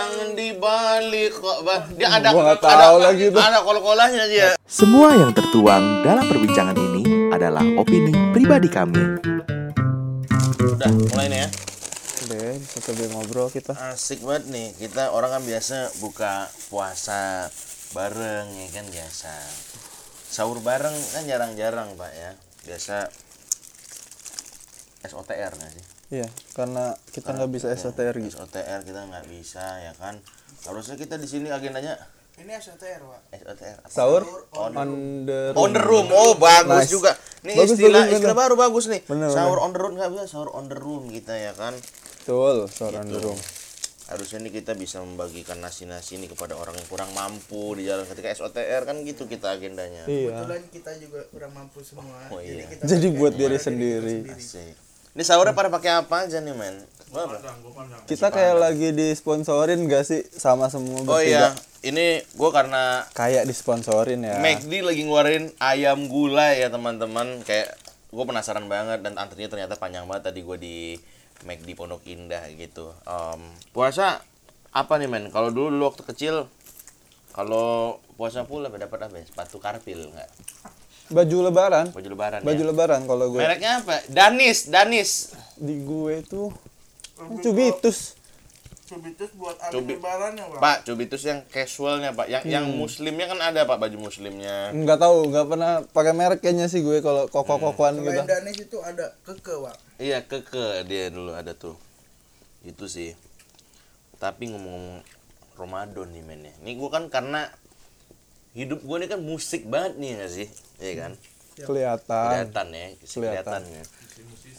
yang di balik kok bah. Dia ada Gua ada tahu lagi tuh. ada kol-kolahnya dia. Semua yang tertuang dalam perbincangan ini adalah opini pribadi kami. udah mulai nih ya. Deh, sambil ngobrol kita. asik banget nih. Kita orang kan biasa buka puasa bareng ya kan biasa. Sahur bareng kan jarang-jarang pak ya. Biasa SOTR nggak sih Iya, karena kita nggak bisa SOTR gitu. SOTR kita nggak bisa ya kan harusnya kita di sini agendanya Ini SOTR, Pak. SOTR apa? Sahur On- on the on the room oh bagus Nice. juga nih Bagus, istilah bagus, istilah bener. baru bagus nih Bener, sahur on the room nggak bisa sahur on the room kita ya kan Betul, sahur on the Gitu. room. harusnya nih kita bisa membagikan nasi-nasi ini kepada orang yang kurang mampu di jalan ketika SOTR kan gitu kita agendanya Iya. Kebetulan kita juga kurang mampu semua. Oh, iya. kita Jadi buat cara diri sendiri. Asik. Ini sahurnya pada pakai apa aja nih men? Kita kayak lagi disponsorin gak sih sama semua oh iya bertiga? ini gua karena Kayak disponsorin ya. McD lagi ngeluarin ayam gulai ya teman-teman kayak gue penasaran banget dan antrinya ternyata panjang banget tadi gue di McD Pondok Indah gitu Em, puasa apa nih men kalau dulu dulu waktu kecil kalau puasa pula dapat apa ya? sepatu karpil nggak Baju lebaran. baju lebaran Baju ya? lebaran kalau gue. mereknya apa Danis Danis Di gue tuh Cubitus. Cubitus buat hari Cubi- lebaran ya, Pak. Pak Cubitus yang casualnya pak yang yang muslimnya kan ada pak baju muslimnya Nggak tahu, nggak pernah pakai merek kayaknya sih gue kalau koko-kokoan gitu. Selain Danis itu ada keke, Pak. Iya keke dia dulu ada tuh itu sih tapi ngomong Ramadan nih men ya ini gue kan karena hidup gue ini kan musik banget nih gak sih iya kan? Kelihatan. kelihatan ya kelihatan. Kelihatan. ya.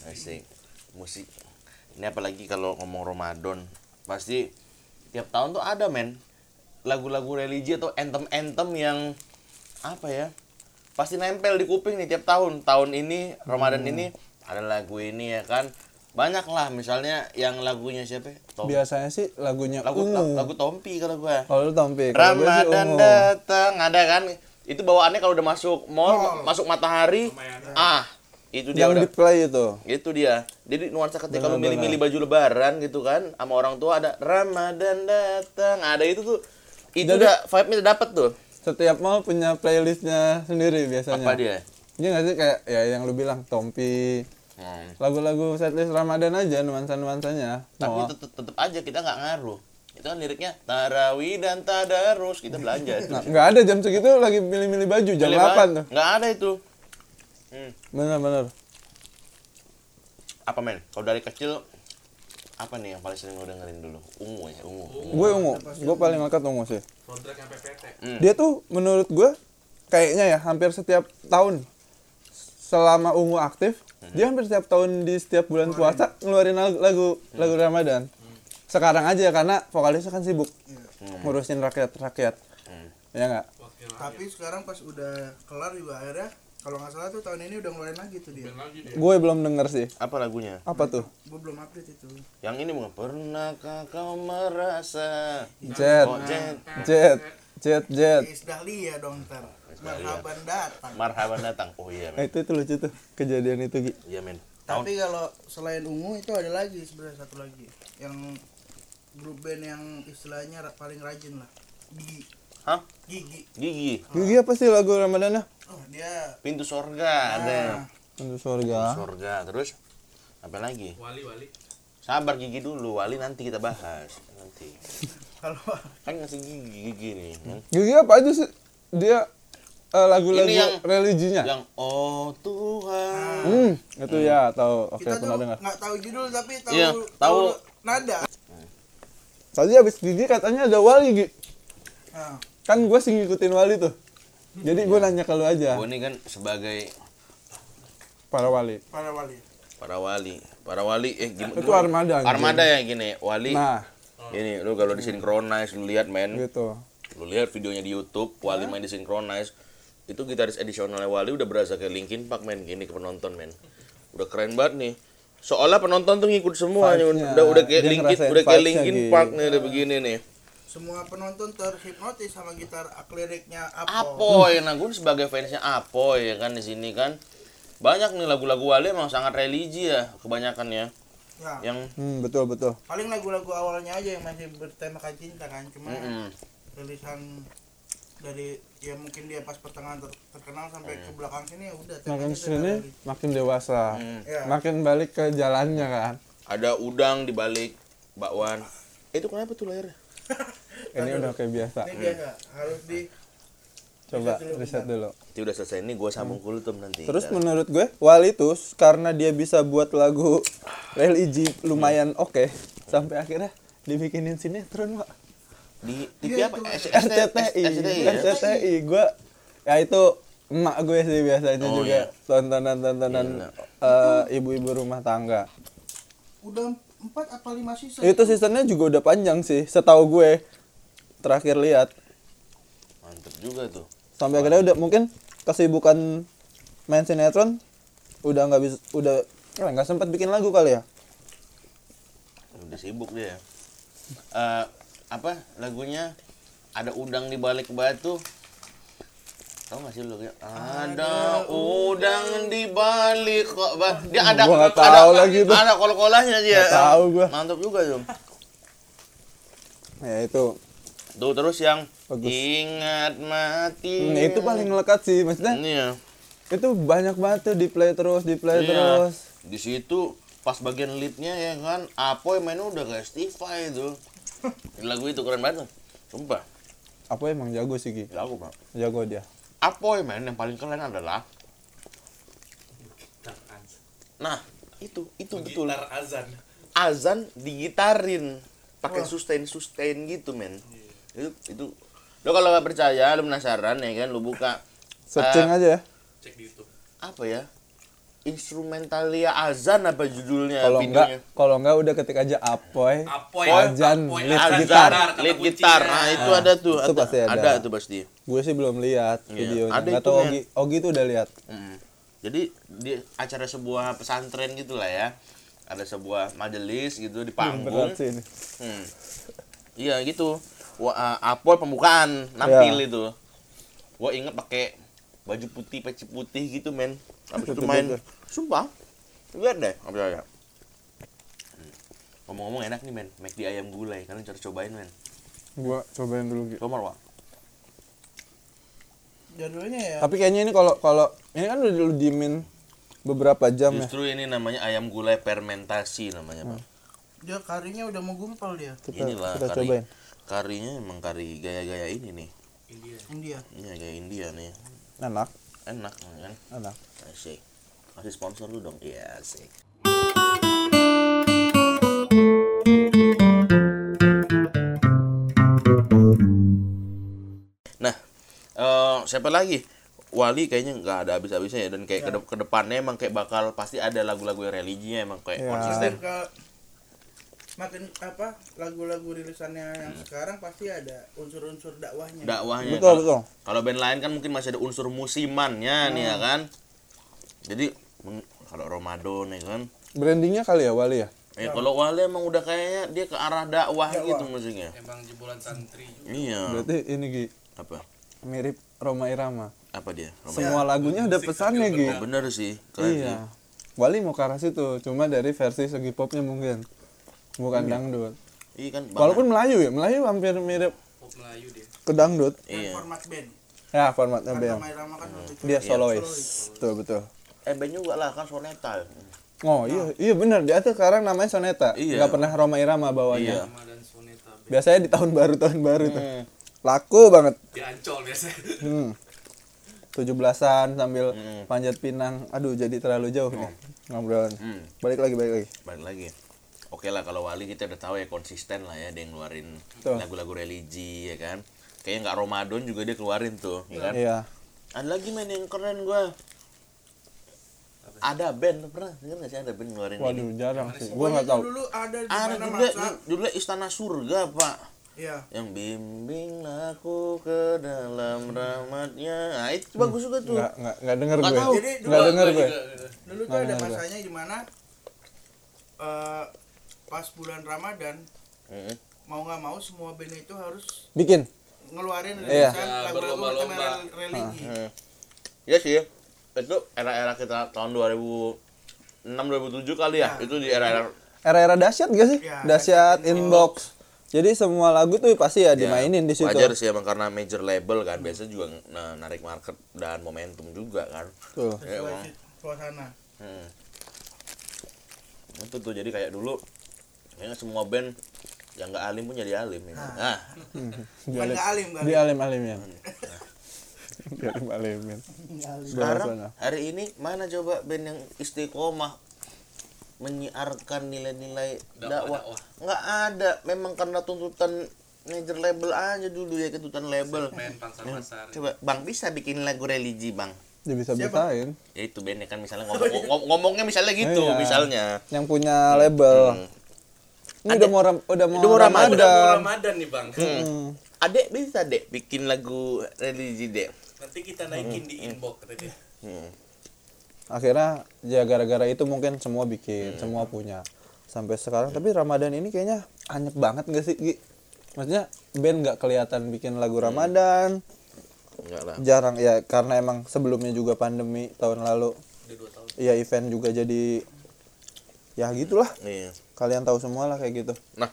Asik. Musik. Ini apalagi kalau ngomong Ramadan pasti tiap tahun tuh ada men. Lagu-lagu religi atau anthem-anthem yang apa ya pasti nempel di kuping nih tiap tahun. Tahun ini Ramadan ini ada lagu ini ya kan. Banyak lah misalnya yang lagunya siapa? Ya? Tom- Biasanya sih lagunya lagu ungu. lagu Tompi kalau gua. Kalau Tompi, gue Ramadan datang ada kan itu bawaannya kalau udah masuk mall masuk matahari ah itu dia Yang udah di play itu. itu dia jadi nuansa ketika lu milih-milih baju lebaran gitu kan sama orang tua ada Ramadan datang ada itu tuh itu Jadi- udah vibe-nya dapet tuh Setiap mall punya playlistnya sendiri biasanya. apa dia Iya nggak sih kayak ya yang lu bilang Tompi, Hmm. lagu-lagu setlist Ramadan aja nuansa-nuansanya. tapi Mall. tetep, tetep aja kita nggak ngaruh itu kan liriknya tarawih dan tadarus kita belanja tuh. Nah, nggak ada jam segitu lagi milih-milih baju jam Milih 8 banget. tuh. nggak ada itu hmm. Bener-bener. apa men kalau dari kecil apa nih yang paling sering lo dengerin dulu ungu ya ungu, ungu. Gue ungu, gue paling lekat ungu sih. Hmm. Dia tuh menurut gue kayaknya ya hampir setiap tahun selama ungu aktif, Hmm. dia hampir setiap tahun di setiap bulan puasa ngeluarin lagu lagu, Hmm. lagu Ramadan. Sekarang aja karena vokalisnya kan sibuk Hmm. ngurusin rakyat-rakyat. Hmm. Ya nggak? Tapi sekarang pas udah kelar juga akhirnya kalau nggak salah tuh tahun ini udah ngeluarin lagi tuh dia. Gue belum denger sih. apa lagunya Apa tuh? Gue belum update itu. yang ini bukan pernahkah kau merasa Jet, oh jet jet, jet, jet. Is Dahlia dong ntar. Marhaban datang. marhaban datang oh iya Nah, men itu tuh lucu tuh kejadian itu Gi. iya men Tapi kalau selain ungu itu ada lagi sebenarnya satu lagi yang grup band yang istilahnya paling rajin lah. Gigi. hah Gigi. gigi Gigi apa sih lagu Ramadannya? Oh, dia pintu sorga ada Untuk surga. sorga terus apa lagi wali wali sabar gigi dulu wali nanti kita bahas nanti kalau kan ngasih gigi gigi nih kan? Gigi apa aja sih? Dia eh, lagu-lagu Ini yang- religinya. yang oh Tuhan Hmm, itu ya tahu. Oke, kita pernah tuh dengar. nggak tahu judul tapi tahu Iya, tahu. nada. Tadi habis Gigi katanya ada wali, Gi. Nah, Kan gue sih ngikutin wali tuh. Jadi gue nanya ke lu aja, gue ini kan sebagai para wali. para wali. para wali para wali eh gimana Itu armada. anjing. armada ya gini wali Nah, Ini lu kalau disinkronize lu lihat men, gitu. lu lihat videonya di YouTube Wali main disinkronize. Itu gitaris edisionalnya Wali udah berasa kayak Linkin Park men gini ke penonton men. Udah keren banget nih. Seolah penonton tuh ngikut semua nih. Udah udah kayak Linkin udah kayak Linkin gitu. Park nih udah begini nih. Semua penonton terhipnotis sama gitar akliriknya Apo. Apoy, nah gue sebagai fansnya Apoy ya kan di sini kan banyak nih lagu-lagu Wali emang sangat religi ya kebanyakan ya. Ya. yang Hmm, betul betul. paling lagu-lagu awalnya aja yang masih bertemakan cinta kan cuma Mm-mm. rilisan dari ya mungkin dia pas pertengahan ter- terkenal sampai ke belakang sini ya udah Makin sini makin dewasa. Mm. ya. Makin balik ke jalannya kan. ada udang di balik bakwan Eh, itu kenapa tuh layarnya? Ini udah kayak biasa. ini biasa harus di Coba Riset dulu, itu udah selesai. Ini gue sambung kultum nanti. Terus Ntar. menurut gue Wali tuh karena dia bisa buat lagu religi lumayan oke sampai akhirnya dibikinin sinetron pak di TV Iya, apa? itu. S- RCTI SCTI ya? RCTI gue ya itu emak gue sih biasanya Oh, juga iya. tontonan tontonan Iya. eh, ibu-ibu rumah tangga. Udah empat apa lima season? Itu seasonnya juga udah panjang sih setahu gue. Terakhir lihat. Mantep juga tuh. Sampai akhirnya udah mungkin kesibukan main sinetron udah nggak bisa udah ya nggak sempat bikin lagu kali ya? Udah sibuk dia. Eh, apa lagunya? Ada udang di balik batu. Tau gak sih lu? Kayak ada udang di balik kok bah dia ada Gua ada tahu lagi tuh. ada kol-kolahnya dia. Nggak tahu gua. mantap juga tuh ya itu. Tuh terus yang Bagus. ingat mati. Nah, itu paling melekat sih maksudnya ini ya itu banyak banget tuh di play terus di play Iya. terus. Di situ pas bagian leadnya ya kan Apoy mainnya udah kayak Stify itu lagu itu keren banget sumpah. Apa emang jago sih Ki. Lagu pak jago dia. Apoy men yang paling keren adalah nah itu itu betul. Gitar azan. azan digitarin pakai sustain sustain gitu men. Itu itu. Lo kalau nggak percaya lo penasaran ya kan lo buka. Searching eh, aja ya. Cek di YouTube. apa ya instrumentalia azan apa judulnya kalau enggak kalau enggak udah ketik aja apoy Apoy, Azan, Apoy, lead azan, gitar. lead gitar nah itu Ah, ada tuh itu pasti ada. ada tuh pasti gue sih belum lihat Iya, videonya ada nggak men. Ogi Ogi tuh udah lihat Mm. Jadi di acara sebuah pesantren gitulah ya. Ada sebuah majelis gitu di panggung. berat sih ini Hmm. Iya gitu. Wah, uh, Apol pembukaan nampil Iya. itu. Gua inget pakai baju putih, peci putih gitu, men. Habis itu main. Sumpah. Lihat deh, apa ya. Ngomong-ngomong enak nih, men. McD ayam gulai. Kalian harus cobain, men. gua cobain dulu Gi. Coba, Wak. jadulnya ya tapi kayaknya ini kalau kalau ini kan udah lu diemin beberapa jam ya Justru ini namanya ayam gulai fermentasi namanya, Pak. dia karinya udah mau gumpal dia kita, Inilah kita kari. cobain Karinya emang kari gaya-gaya ini nih. India. India Iya kayak India nih. enak Enak kan? enak Asik. Kasih sponsor lu dong. Iya, asik. Nah, eh, siapa lagi? Wali kayaknya nggak ada habis-habisnya ya dan kayak kedep ke depannya emang kayak bakal pasti ada lagu-lagu yang religinya emang kayak Ya. konsisten. Makin apa lagu-lagu rilisannya yang sekarang pasti ada unsur-unsur dakwahnya Dakwahnya. betul Kalau- betul Kalau band lain kan mungkin masih ada unsur musimannya nih ya kan. Jadi kalau Ramadan ya kan. brandingnya kali ya Wali ya Eh kalau Wale emang udah kayaknya dia ke arah dakwah Dakwah. gitu musiknya. Emang jebolan santri juga. Iya. berarti ini Gi Apa? mirip Roma Irama Apa dia? Ramadan. semua lagunya ada pesannya Gi Oh, bener sih. Keren sih. iya Wali mau ke arah situ cuma dari versi segi popnya mungkin bukan dangdut Iya kan. Walaupun Melayu ya Melayu hampir mirip Pop Melayu dia. ke dangdut dan Iya. format band ya formatnya kan band kan dia Iya. solois betul betul Eh band juga lah kan soneta. oh iya iya benar dia tuh sekarang namanya Soneta Iya. nggak pernah Roma Irama Iya. bawanya Rama dan Soneta. band. biasanya di tahun baru tahun baru tuh Hmm. laku banget Di Ancol biasanya. hmm. 17-an sambil Hmm. panjat pinang aduh jadi terlalu jauh nih ngobrolan Hmm. balik lagi balik lagi Balik lagi. Oke lah kalau Wali kita udah tahu ya konsisten lah ya dia ngeluarin lagu-lagu religi ya kan. Kayaknya nggak Ramadan juga dia keluarin tuh, ya kan? iya Ada lagi main yang keren gua. Ada band pernah denger nggak sih ada band ngeluarin ini? waduh jarang sih gua Pokoknya nggak tahu dulu ada di Ada mana juga judulnya Istana Surga pak. iya Yang bimbing aku ke dalam rahmatnya. Nah itu bagus juga tuh. nggak nggak nggak denger Nggak gue. Jadi nggak dulu- denger gue dulu tuh ada? masanya di mana eh, pas bulan Ramadan Mm-mm. mau nggak mau semua band itu harus bikin ngeluarin Iya. rilisan Ya, lagu-lagu rel- religi Hmm. Iya sih. Itu era-era kita tahun 2006 2007 kali ya. Ya. Itu di era-era era-era dahsyat gak sih? Ya, dahsyat inbox. Jadi semua lagu tuh pasti ya dimainin di situ. wajar sih emang karena major label kan biasa juga nah, narik market dan momentum juga kan Tuh. ya, emang. suasana Hmm. itu tuh jadi kayak dulu kayaknya semua band yang nggak alim pun jadi alim ya. nah. Bukan nggak alim kali Di alim-alimin. Di alim-alimin. sekarang hari ini mana coba band yang istiqomah menyiarkan nilai-nilai dakwah nggak ada. Memang karena tuntutan major label aja dulu ya tuntutan label. Pasar? coba bang bisa bikin lagu religi bang? Dia bisa bisain. ya itu bandnya kan misalnya ngomong, ngom- ngomongnya misalnya gitu Iya. misalnya. Yang punya label. Hmm. Ini udah mau ram- udah mau Udah Ramadan. udah mau Ramadan. Nih bang Hmm. adek bisa dek bikin lagu religi dek nanti kita naikin di inbox kata dia Hmm. Akhirnya ya gara-gara itu mungkin semua bikin, semua punya. Sampai sekarang tapi Ramadan ini kayaknya anyep banget gak sih, Gi? Maksudnya band nggak kelihatan bikin lagu Ramadan. enggak lah Jarang ya karena emang sebelumnya juga pandemi tahun lalu. udah dua tahun Ya event juga jadi ya gitulah. iya Kalian tahu semua lah kayak gitu. nah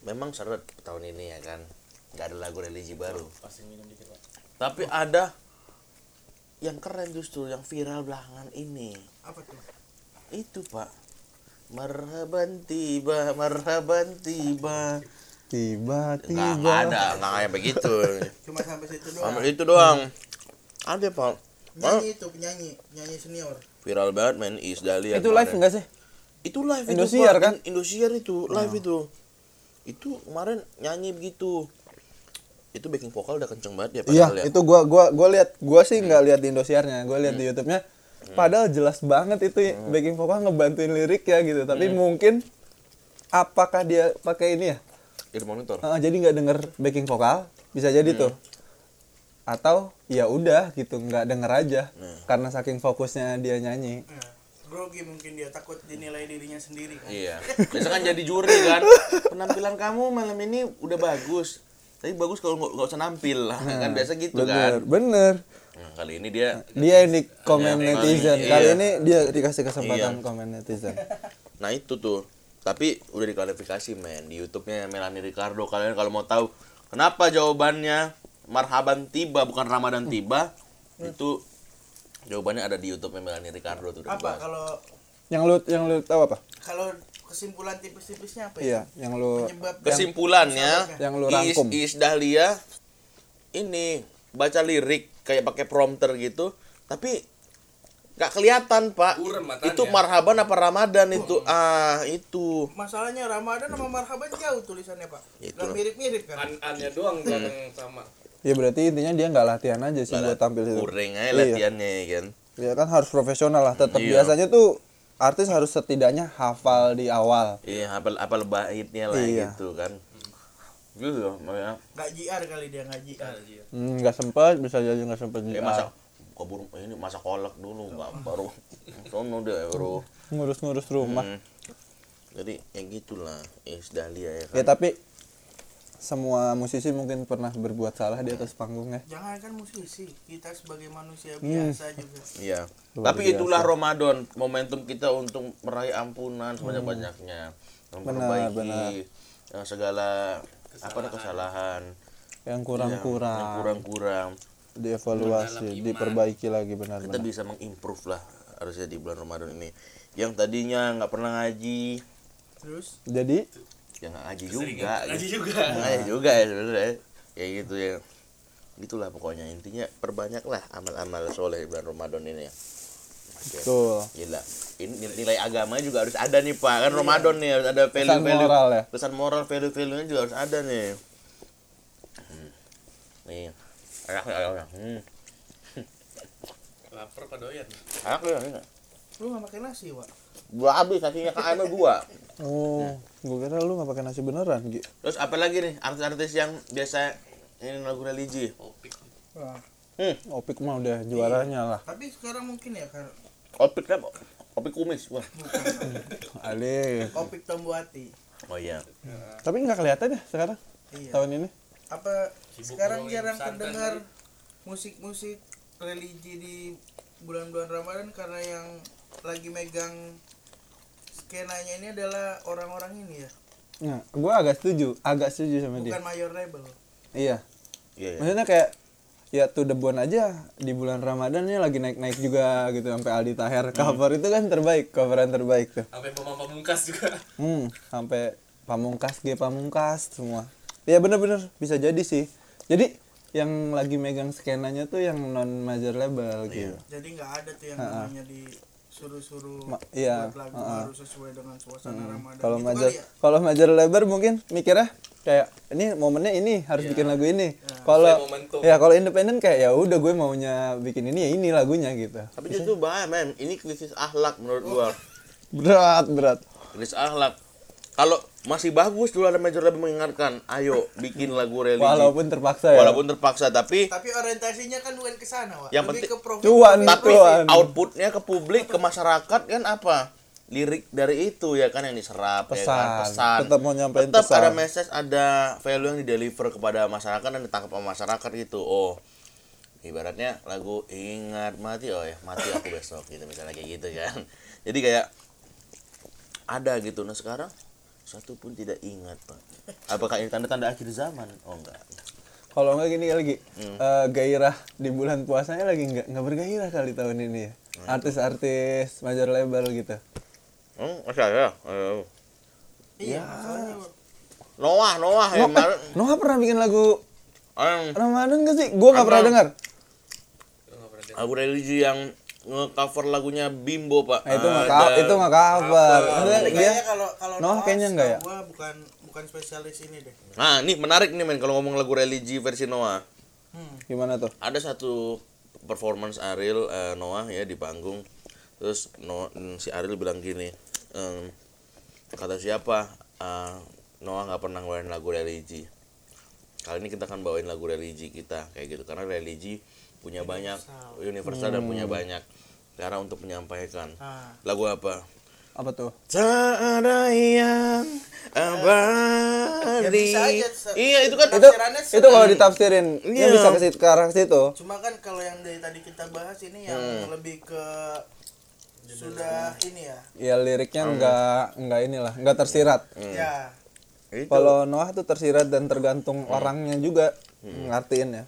memang seret tahun ini ya kan nggak ada lagu religi baru. Pasti minum dikit pak. Tapi ada yang keren justru yang viral belakangan ini. Apa tuh? Itu pak. Marhaban tiba marhaban tiba. Nggak Tiba-tiba. nggak ada nggak kayak begitu. Cuma sampai situ doang. Sampai itu doang. Ada pak. Penyanyi itu penyanyi penyanyi senior. Viral banget men. Is Dahlia Itu live enggak sih? Itu live itu, Indosiar, Pak. kan? In- Indosiar itu live itu itu kemarin nyanyi begitu itu backing vokal udah kenceng banget ya Iya, padahal ya itu gua gua gua lihat gua sih nggak lihat di Indosiarnya, gua lihat di YouTube-nya. Padahal jelas banget itu backing vokal ngebantuin lirik ya gitu. Tapi mungkin apakah dia pakai ini ya? di monitor Heeh, jadi nggak denger backing vokal, bisa jadi tuh. Atau ya udah gitu, nggak denger aja. Karena saking fokusnya dia nyanyi. Grogi mungkin dia takut dinilai dirinya sendiri kan iya biasa kan jadi juri kan penampilan kamu malam ini udah bagus tapi bagus kalau nggak usah nampil kan biasa gitu Bener, kan bener. Nah, kali ini dia Dia yang di komen Iya, netizen. iya. Kali ini dia dikasih kesempatan Iya. komen netizen. Nah itu tuh. Tapi udah diklarifikasi men di YouTube-nya Melanie Ricardo. Kalian kalau mau tahu kenapa jawabannya marhaban tiba bukan Ramadan tiba itu jawabannya ada di YouTube-nya Melanie Ricardo tuh. apa? kalau Yang lu yang lu tahu apa? kalau kesimpulan tipis-tipisnya apa ya? Iya, yang lu penyebab Kesimpulannya yang lu Iis, rangkum. Iis Dahlia ini baca lirik kayak pakai prompter gitu tapi nggak kelihatan pak. Itu marhaban apa ramadan itu? Ah itu. Masalahnya Ramadan sama Marhaban jauh tulisannya pak. Itu Nggak loh. mirip-mirip kan? An-annya doang belakang sama Ya berarti intinya dia nggak latihan aja sih buat tampil situ. kuring aja Iya. latihannya kan Ya kan harus profesional lah. Tetap Iya. biasanya tuh artis harus setidaknya hafal di awal. Iya, apa apa baitnya lah Iya. gitu kan. Gitu loh, makanya nggak JR kali dia nggak JR Hmm, nggak sempet bisa jadi nggak sempet eh, juga. masak kabur ini masak kolak dulu, Mbak, baru sono deh baru. ngurus-ngurus rumah. Hmm. Jadi ya gitulah, Is Dahlia ya Ya kan. tapi semua musisi mungkin pernah berbuat salah di atas panggung ya. jangan kan musisi kita sebagai manusia Hmm. biasa juga Iya. Luar Tapi biasa. itulah Ramadan, momentum kita untuk meraih ampunan sebanyak-banyaknya, memperbaiki benar. eh, segala apa namanya, kesalahan, Yang Iya, yang kurang-kurang kurang-kurang. dievaluasi, diperbaiki lagi kita benar-benar. bisa mengimprove lah harusnya di bulan Ramadan ini yang tadinya nggak pernah ngaji terus Jadi ya nggak ngaji juga ngaji gitu. juga ngaji juga ya sebenarnya ya gitu ya gitulah pokoknya intinya perbanyaklah amal-amal soleh di bulan Ramadan ini ya tuh Gila. Ini nilai agama juga harus ada nih Pak. Kan Ramadan nih harus ada value Pesan value. moral ya? Pesan moral value value-nya juga harus ada nih. Hmm. Nih. Ayak ayak. Hmm. lapar pada doyan Ayak ayak. Lu nggak pakai nasi pak Gua habis nasinya ke Ana gua. Oh, gue kira lu nggak pakai nasi beneran, Gi. Terus apa lagi nih artis-artis yang biasa ini lagu religi? opik Wah. Hmm. Opik mah udah juaranya lah. tapi sekarang mungkin ya kan Opik kan opik kumis. Wah. Ale. Opik Tombuati Oh iya. Tapi nggak kelihatan ya sekarang iya tahun ini. apa Sibuk sekarang jarang terdengar musik-musik religi di bulan-bulan Ramadan karena yang lagi megang skenanya ini adalah orang-orang ini ya Nah, gue agak setuju, agak setuju sama dia. bukan mayor label Iya. Iya, iya. Maksudnya kayak ya tuh Debon aja di bulan Ramadan ini lagi naik-naik juga gitu sampai Aldi Taher cover itu kan terbaik, coveran terbaik tuh. Sampai Pamungkas juga. Hmm, sampai Pamungkas, G Pamungkas semua. Ya bener-bener bisa jadi sih. Jadi yang lagi megang skenanya tuh yang non major label gitu. jadi nggak ada tuh yang namanya disuruh-suruh Ma- iya, buat lagu ha-ha. harus sesuai dengan suasana Ramadan Kalau Gitu major ya? kalau major label mungkin mikirnya kayak ini momennya ini harus bikin lagu ini. Kalau Sesuai momentum. ya kalau independen kayak ya udah gue maunya bikin ini ya ini lagunya gitu. Tapi justru bahaya, men. Ini krisis akhlak menurut gua. Berat, berat. Krisis akhlak. Kalau masih bagus dulu ada major label mengingatkan, ayo bikin lagu religi. Walaupun terpaksa ya. Walaupun terpaksa, tapi tapi orientasinya kan bukan ke sana Wak. Yang lebih penting- ke profit Cuan, tapi Tuan. outputnya ke publik, ke masyarakat kan apa? Lirik dari itu ya kan yang diserap ya kan Pesan. pesan. Tetap mau nyampein Tetap pesan. ada message, ada value yang di deliver kepada masyarakat dan ditangkap sama masyarakat gitu. Oh, ibaratnya lagu ingat mati oh ya mati aku besok gitu misalnya kayak gitu kan. Jadi kayak ada gitu. Nah sekarang satu pun tidak ingat pak. Apakah ini tanda-tanda akhir zaman? Oh enggak. Kalau enggak gini lagi, Hmm. eh, gairah di bulan puasanya lagi nggak nggak bergairah kali tahun ini ya. Hmm. Artis-artis major label gitu. Hmm, masih ada. Ayo. iya soalnya Noah, Noah, ya, Noah. Noah pernah bikin lagu Em, Ramadan gak sih? Gua nggak pernah Apa? dengar. Lu nggak pernah dengar. lagu religi yang nge-cover lagunya Bimbo pak. Nah, itu nggak ka- itu nggak cover. Dia kayaknya kalau kalau Noah kayaknya enggak ya? gua bukan bukan spesialis ini deh. Nah ini menarik nih men kalau ngomong lagu religi versi Noah. Hmm. gimana tuh? ada satu performance Ariel eh, Noah ya di panggung. Terus Noah, si Ariel bilang gini em, kata siapa? Eh, Noah nggak pernah ngeluarin lagu religi kali ini kita akan bawain lagu religi kita kayak gitu. Karena religi punya banyak universal dan punya banyak cara untuk menyampaikan nah lagu apa Apa tuh? Tak ada yang Ya, abadi. se- iya itu kan Itu itu kalau ditafsirin Iya. ya bisa ke situ ke arah situ. cuma kan kalau yang dari tadi kita bahas ini yang Hmm. lebih ke sudah ini ya Ya liriknya nggak nggak inilah, nggak tersirat. Hmm. ya itu. Kalau Noah tuh tersirat dan tergantung orangnya juga ngartiin ya.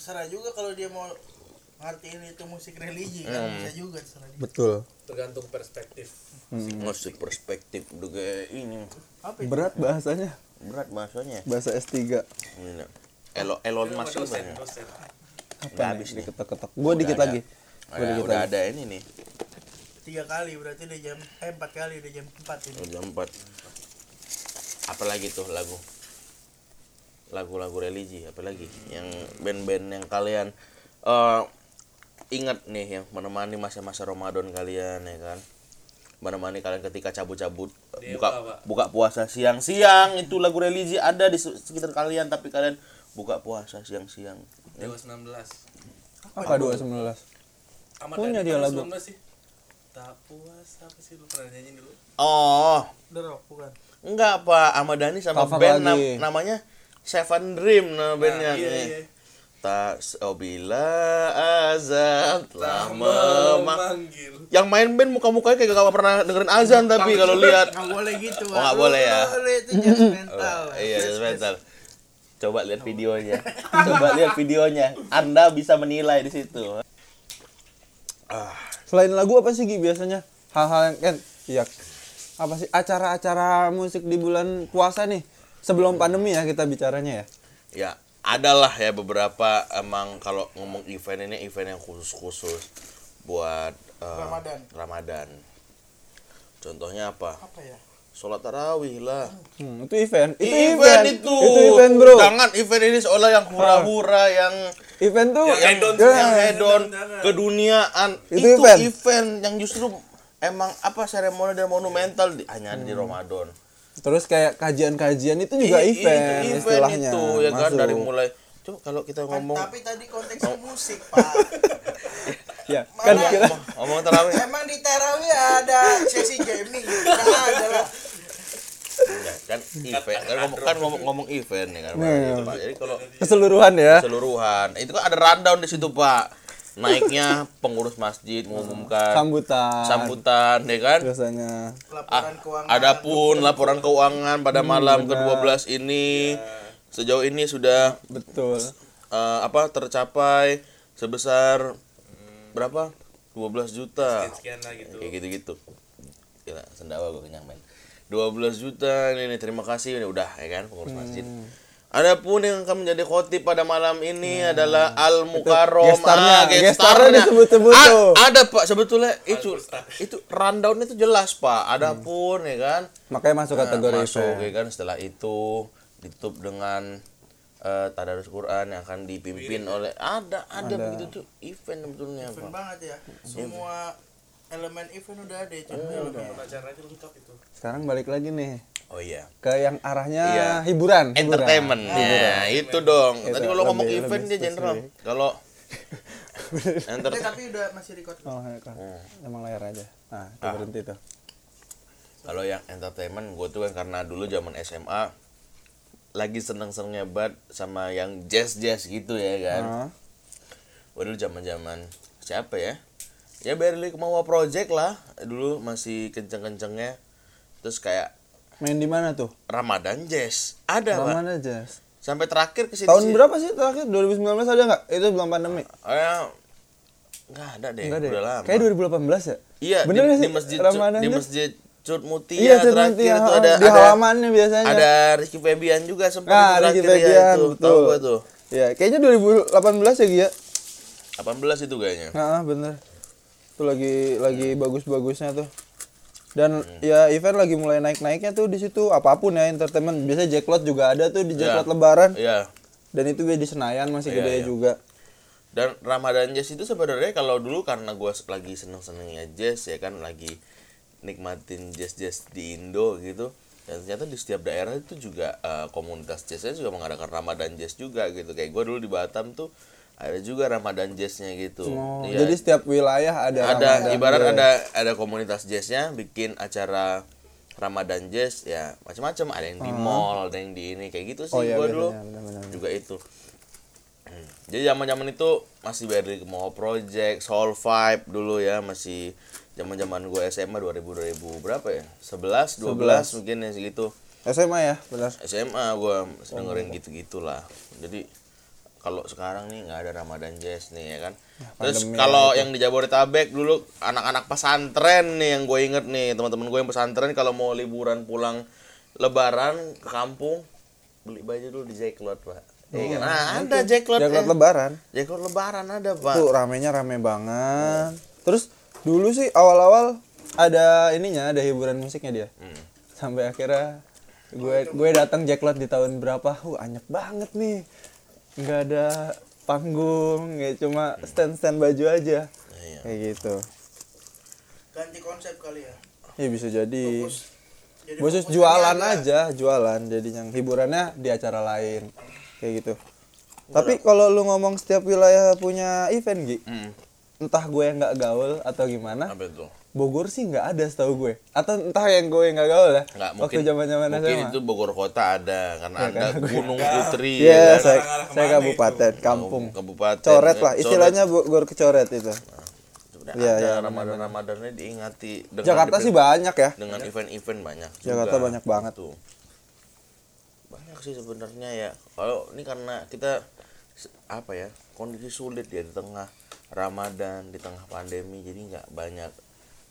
Terserah juga kalau dia mau ngertiin itu musik religi kan Hmm. bisa juga terserah dia Betul. Tergantung perspektif. musik perspektif udah kayak ini apa itu? Berat bahasanya. berat bahasanya. Bahasa S3. Ini, Elo Elon Musk dosen, dosen. Apa Udah nih? habis nih. Diketok-ketok. Gua dikit ada. lagi. Gua Ada, dikit udah lagi. ada ini nih tiga kali berarti udah jam eh empat kali udah jam empat ini udah jam 4 apalagi tuh lagu lagu-lagu religi apalagi yang band-band yang kalian eh ingat nih yang menemani masa-masa Ramadan kalian ya kan menemani kalian ketika cabut-cabut Dewa, buka Pak. buka puasa siang-siang itu lagu religi ada di sekitar kalian tapi kalian buka puasa siang-siang Dewa 19. Apa 219? Ahmad Punya Dhani dia lagu. 19 sih. Tak puas apa sih lu pernah nyanyi dulu? oh The Rock bukan enggak Pak Ahmad Dhani sama Cover band nam- namanya Seven Dream nama bandnya iya, Nih. iya. Tak oh bila azan telah Mem- memang Memanggil. yang main band muka-mukanya kayak gak pernah dengerin azan tapi kalau lihat nggak boleh gitu Oh, nggak boleh ya? boleh itu judgmental iya mental coba lihat videonya. Coba lihat videonya. Anda bisa menilai di situ. Selain lagu apa sih Gi biasanya? Hal-hal yang kan? Ya apa sih? Acara-acara musik di bulan puasa nih? Sebelum pandemi ya kita bicaranya ya. ya adalah ya beberapa emang kalau ngomong event ini event yang khusus-khusus buat eh, Ramadan. Ramadan contohnya apa apa ya sholat tarawih lah Hmm, itu event. Itu event, itu Itu event, Bro. jangan event ini seolah yang hura-hura yang Event tuh Yang hedon Ya, yang hedon keduniaan Itu itu, event. event. yang justru emang apa seremoni dan monumental di, hanya di Ramadan Terus kayak kajian-kajian itu juga I- event, itu event istilahnya. itu ya kan Masuk. dari mulai coba kalau kita Kan, ngomong tapi tadi konteksnya musik pak Ya, kan kira ngomong tarawih emang di tarawih ada sesi gaming gitu nggak ada lah ya, kan event kan ngomong kan ngomong, ngomong event ya kan Pak. Nah. Gitu, Pak. jadi kalau keseluruhan ya. keseluruhan itu kan ada rundown di situ pak naiknya pengurus masjid mengumumkan sambutan. sambutan ya kan? Biasanya. Laporan keuangan. Adapun laporan keuangan pada malam ke-12 ini sejauh ini sudah betul. eh, apa tercapai sebesar berapa? 12 juta. sekian lah gitu. Kayak gitu-gitu. Gila, sendawa gue kenyang men. 12 juta ini, nih, terima kasih ini udah ya kan pengurus masjid. Adapun yang akan menjadi khotib pada malam ini adalah Al Mukarrom. gestarnya, Ah, gestarnya gestarnya. disebut-sebut A- tuh. Ada Pak sebetulnya itu itu rundownnya itu jelas Pak. Adapun ya kan makanya masuk Nah, kategori masuk event. ya kan setelah itu ditutup dengan eh, tadarus Quran yang akan dipimpin oleh ada ada, begitu tuh event sebetulnya event Pak. banget ya semua elemen event udah ada ya Chan. elemen acaranya lengkap itu sekarang balik lagi nih Oh iya. ke yang arahnya Iya. hiburan hiburan. Entertainment. Ya, itu dong. Itu Tadi kalau ngomong lebih- event lebih dia general. Kalau enter Eh, tapi udah masih record Oh, ya, kan. emang layar aja nah itu Ah. berhenti tuh kalau yang entertainment gue tuh kan karena dulu zaman SMA lagi seneng-senengnya banget sama yang jazz-jazz gitu ya kan. Ah. Wah dulu zaman zaman siapa ya? Ya barely kemauan project lah. Dulu masih kenceng-kencengnya. Terus kayak main di mana tuh Ramadan Jazz. Ada, Pak. mana aja Sampai terakhir ke sini. tahun berapa sih terakhir 2019 ada nggak itu belum pandemi Eh, enggak ada deh. Enggak deh Udah lama. kayak 2018 ya Iya, bener di, nggak di sih masjid Ramadan di tuh? masjid Cut Mutia iya Cut terakhir Mutia, itu oh, ada di ada halamannya biasanya ada Rizky Febian juga sempat nah terakhir ya Febian itu. betul Tahu gua tuh. ya kayaknya 2018 ya Gia 18 itu kayaknya. Nah, bener. Itu lagi lagi bagus-bagusnya tuh. Dan Hmm. ya event lagi mulai naik-naiknya tuh di situ apa pun ya entertainment. Biasanya Jacklot juga ada tuh di Jacklot Iya. lebaran. Iya. Dan itu di Senayan masih Iya, gede iya. juga. Dan Ramadan Jazz itu sebenarnya kalau dulu karena gua lagi seneng-senengnya jazz ya kan lagi nikmatin jazz-jazz di Indo gitu. Dan ternyata di setiap daerah itu juga eh, komunitas jazznya juga mengadakan Ramadan Jazz juga gitu. Kayak gua dulu di Batam tuh ada juga Ramadan Jazznya gitu. Oh, Iya. Jadi setiap wilayah ada ada Ramadan ibarat Jazz. ada ada komunitas jazznya bikin acara Ramadan Jazz ya macam-macam ada yang di mall ada yang di ini kayak gitu sih Oh, iya, gua dulu biasanya, benar-benar. juga itu Hmm. jadi zaman-zaman itu masih dari mau project soul vibe dulu ya masih zaman-zaman gue SMA 2000 2000 berapa ya 11 12 mungkin ya segitu SMA ya, benar. SMA gue dengerin gitu-gitulah jadi kalau sekarang nih nggak ada Ramadan Jazz nih ya kan terus pandemi kalau yang di Jabodetabek dulu anak-anak pesantren nih yang gue inget nih teman-teman gue yang pesantren kalau mau liburan pulang Lebaran ke kampung beli baju dulu di Jacklot pak Iya kan? Nah, ada Jacklot Jacklot eh. lebaran. Jacklot Lebaran ada pak Tuh ramenya rame banget. Terus dulu sih awal-awal ada ininya, ada hiburan musiknya dia. Hmm. Sampai akhirnya gue gue datang Jacklot di tahun berapa? Uh, anyep banget nih. Nggak ada panggung, ya cuma stand-stand baju aja. Iya. Kayak gitu. ganti konsep kali ya Ya bisa jadi. Fokus. Jadi Khusus jualan aja, jualan. Jadi yang hiburannya di acara lain. Kayak gitu. Tapi kalau lu ngomong setiap wilayah punya event, Gi. Hmm. Entah gue yang nggak gaul atau gimana, apa itu Bogor sih nggak ada setahu gue. Atau entah yang gue yang nggak gaul ya. nggak Waktu mungkin zaman-zaman mungkin SMA. itu Bogor kota ada karena Ya, ada gue- Gunung Putri Iya, ya kan? saya, saya kabupaten, kampung. kabupaten Coret lah, istilahnya Bogor kecoret itu. Sudah Iya, ada iya, Ramadan Ramadannya diingati dengan Jakarta sih banyak ya. dengan event-event banyak juga. Jakarta banyak banget. Gitu. banyak sih sebenarnya ya kalau ini karena kita apa ya kondisi sulit ya di tengah Ramadan di tengah pandemi jadi nggak banyak.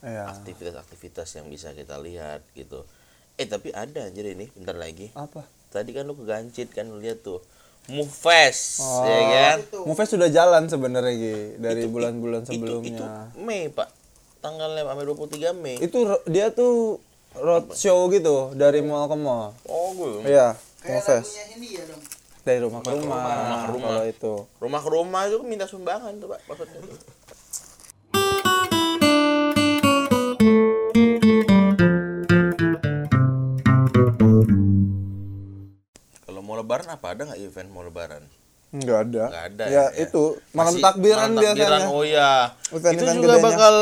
Aktivitas-aktivitas yang bisa kita lihat gitu eh tapi ada anjir ini bentar lagi Apa? tadi kan lu kegancit kan lu lihat tuh Mufes Oh. ya kan Movie sudah jalan sebenarnya Gi dari Itu- bulan-bulan itu- itu sebelumnya. Mei pak tanggalnya sampai 23 Mei Itu, dia tuh road show gitu dari mall ke mall. oh gue Iya, ini ya dong Dari rumah ke rumah. Rumah ke rumah. Kalau itu. rumah ke rumah itu minta sumbangan tuh pak maksudnya lebaran apa ada nggak event mau lebaran Enggak ada. nggak ada Ya, itu malam Masih takbiran malam takbiran, biasanya. oh iya Event-event itu juga gedenya. bakal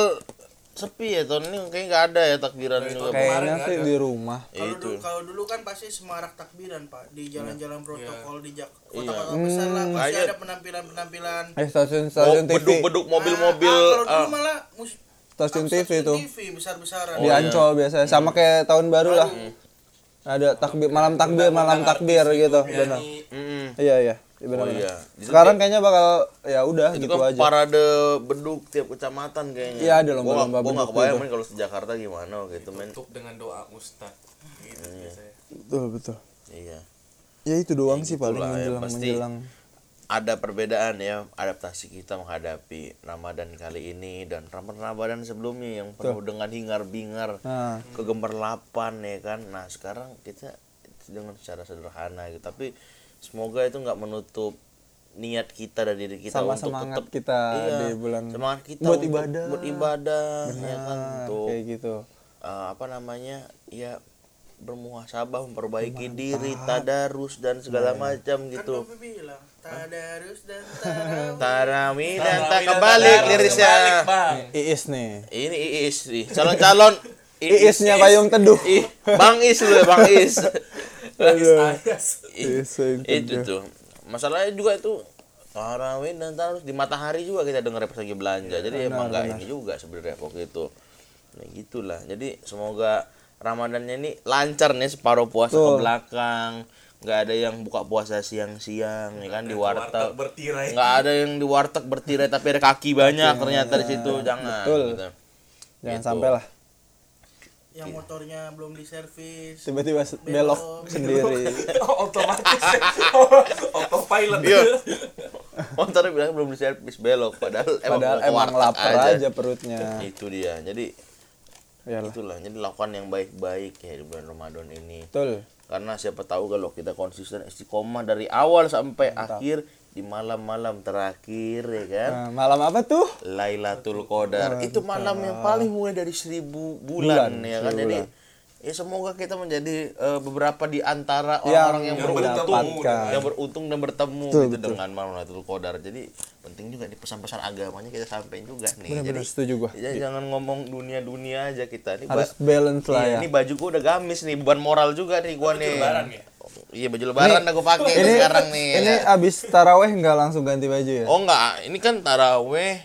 sepi ya tahun ini kayaknya nggak ada ya takbiran juga Kayaknya sih di rumah. Kalau itu dulu kalau dulu kan pasti semarak takbiran pak di jalan-jalan protokol di Jak- Iya. kota-kota besar lah pasti Kayaknya- ada penampilan-penampilan. Eh stasiun Oh, stasiun TV. beduk-beduk mobil-mobil Ah, ah, kalau dulu ah. malah mus- Stasiun TV itu. TV besar-besaran. Di Ancol biasanya sama kayak tahun baru lah. Ada takbir malam takbir malam takbir gitu. Benar. Iya iya. Iya, benar, Oh benar. iya. Sekarang kayaknya bakal ya udah itu gitu kan aja. parade beduk tiap kecamatan kayaknya. Iya, ada lomba-lomba nggak- Gua nggak beduk kebayang kalau di Jakarta gimana gitu men. Tutup dengan doa ustad. Gitu biasanya. Betul betul. Iya. Ya itu doang sih paling ya, menjelang pasti. menjelang. Ada perbedaan ya adaptasi kita menghadapi Ramadan kali ini dan Ramadan sebelumnya yang penuh dengan hingar-bingar, Nah, kegemerlapan ya kan. Nah, sekarang kita dengan secara sederhana gitu. Tapi semoga itu nggak menutup niat kita dan diri kita sama untuk semangat tetap kita iya, di bulan semangat kita buat untuk ibadah. beribadah ya kan untuk kayak gitu. eh, apa namanya ya bermuhasabah memperbaiki diri tadarus dan segala macam Kan gitu. Novi bilang tadarus dan tarawih. tarawih dan tak kebalik tadarus lirisnya. Iis nih. ini Iis nih calon-calon. Iisnya payung teduh. Bang Is lu ya, Bang Is itu tuh. Masalahnya juga itu tarawih dan tadarus di matahari juga kita dengar pas lagi belanja. Jadi emang nggak ini juga sebenarnya waktu itu. Nah gitulah. Jadi semoga Ramadannya ini lancar nih separuh puasa ke Tuh. belakang nggak ada yang buka puasa siang-siang ya kan di Warteg bertirai. nggak ada yang di warteg bertirai tapi ada kaki banyak ternyata di situ jangan Betul. gitu. Jangan Gitu. sampai lah Yang motornya belum diservis. tiba-tiba se- belok sendiri. Oh, otomatis. Autopilot. Iya. Motornya bilang belum diservis belok padahal emang Padahal ke emang warteg lapar aja perutnya. itu dia jadi Iyalah. itulah jadi lakukan yang baik-baik ya di bulan Ramadan ini. Betul. karena siapa tahu kalau kita konsisten istiqomah dari awal sampai akhir di malam-malam terakhir ya kan? Nah, malam apa tuh? Lailatul Qadar. Itu malam yang paling mulai dari seribu bulan, Bulan, ya kan? Jadi ya semoga kita menjadi eh, beberapa di antara orang-orang yang, Yang beruntung mendapatkan. yang beruntung dan bertemu Betul, gitu betul. dengan malam Lailatul Qadar jadi penting juga di pesan-pesan agamanya kita sampaikan juga nih Benar-benar jadi setuju gua. ya jangan ngomong dunia-dunia aja kita ini Harus ba- balance lah iya, ya. ini baju gua udah gamis nih beban moral juga nih gua nih lebaran ya? iya baju lebaran gua pakai nih sekarang nih Ini abis taraweh nggak langsung ganti baju ya? oh enggak ini kan taraweh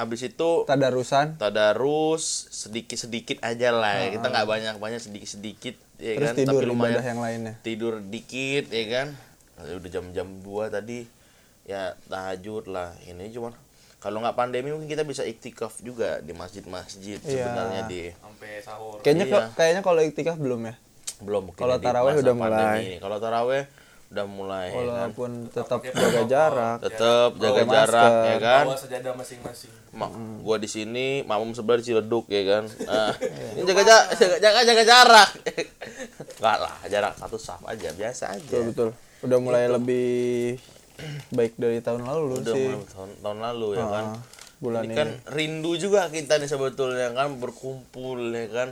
habis itu Tadarusan. tadarus sedikit sedikit aja lah kita nggak banyak banyak sedikit sedikit ya Ah. Terus kan tidur tapi lumayan yang lainnya. tidur dikit ya kan udah jam-jam 2 tadi ya tahajud lah ini cuman kalau nggak pandemi mungkin kita bisa iktikaf juga di masjid-masjid Iya. sebenarnya di Sampai sahur. Kayaknya Iya. kayaknya kalau iktikaf belum ya? belum mungkin Kalau taraweh udah pandemi mulai. ini. kalau taraweh udah mulai ya kan Walaupun tetap jaga jarak. tetap jaga jarak masker. ya kan Bawa sajadah masing-masing. Mak, gua di sini, makmum sebelah di Ciledug ya kan. Nah, ini jaga jaga jaga jaga, jaga jarak. Enggak lah, jarak satu saf aja, biasa aja. Betul betul. Udah mulai lebih baik dari tahun lalu Udah sih. mulai tahun, tahun lalu ya kan. Ah, bulan ini ini. kan rindu juga kita nih sebetulnya kan berkumpul ya kan.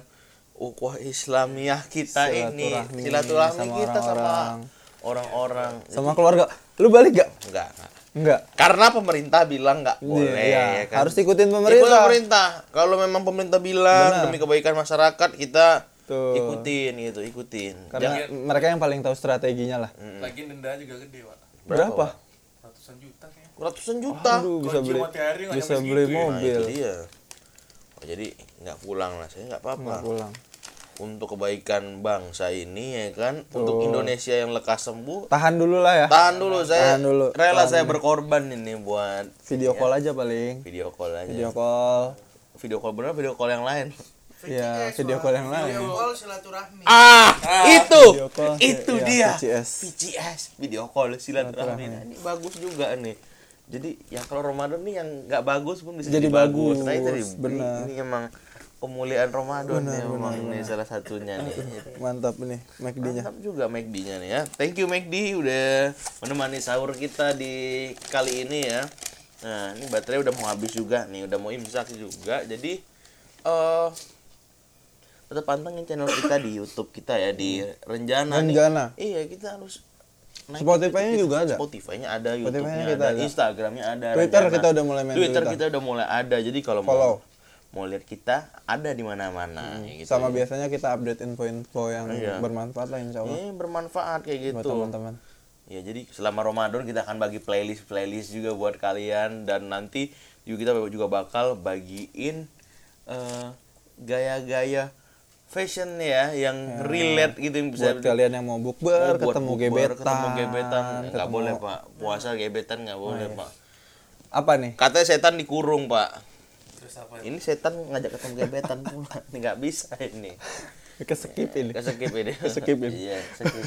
Ukhuwah Islamiyah kita ini, Silaturahmi silaturahmi sama kita sama orang-orang. Sama keluarga. Lu balik gak? Enggak, enggak. Enggak. Karena pemerintah bilang nggak boleh Iya, ya kan. Harus ikutin Ikut pemerintah. pemerintah. Kalau memang pemerintah bilang Benar. demi kebaikan masyarakat kita Tuh. ikutin gitu, ikutin. Karena mereka yang paling tahu strateginya lah. Lagi denda juga gede, Pak. Berapa? Ratusan juta kayaknya. Ratusan juta. Aduh, bisa beli bisa beli ya. Nah, mobil. itu dia. Oh, jadi nggak pulang lah, saya nggak apa-apa. Nggak pulang. Untuk kebaikan bangsa ini ya kan, untuk Indonesia yang lekas sembuh. Tahan dulu lah ya. Tahan dulu saya. Tahan dulu. Rela Tahan saya berkorban ini buat Video call aja paling. video call aja. Video call. Video call bener video call yang lain. Ya, VCS, video call yang lain. Video call silaturahmi. Ah, itu. Video call, itu ya, dia. VCS. VCS, video call silaturahmi. Nah, ini bagus juga nih. Jadi yang kalau Ramadan nih yang nggak bagus pun bisa Jadi jadi, bagus. bagus, Nah, itu benar. Ini, ini emang kemuliaan Ramadan nih emang ini salah satunya nih. Mantap nih McD-nya. Mantap juga McD-nya nih ya. Thank you McD udah menemani sahur kita di kali ini ya. Nah, ini baterai udah mau habis juga nih, udah mau imsak juga. Jadi eh tetap pantengin channel kita di YouTube kita ya di Renjana, nih. Renjana. Iya, kita harus naik Spotify-nya juga ada? Spotify-nya ada, YouTube-nya ada, ada. Instagram-nya ada. Twitter Renjana. kita udah mulai main Twitter Twitter. kita udah mulai ada. Jadi kalau Follow. mau mau lihat kita ada di mana-mana ya gitu. Sama biasanya kita update info-info yang Iya. bermanfaat lah insya Allah Eh, bermanfaat kayak buat gitu. teman-teman. Ya jadi selama Ramadan kita akan bagi playlist playlist juga buat kalian dan nanti juga kita juga bakal bagiin eh, gaya-gaya fashion ya yang relate gitu yang bisa Buat kalian yang mau bukber, Oh, ketemu bukber, gebetan, ketemu gebetan nggak ketemu- boleh pak puasa gebetan nggak boleh pak Apa nih? katanya setan dikurung pak Terus apa? ini setan ngajak ketemu gebetan pula ini nggak bisa ini Keskip ini. kesekip ini Keskip ini. iya kesekip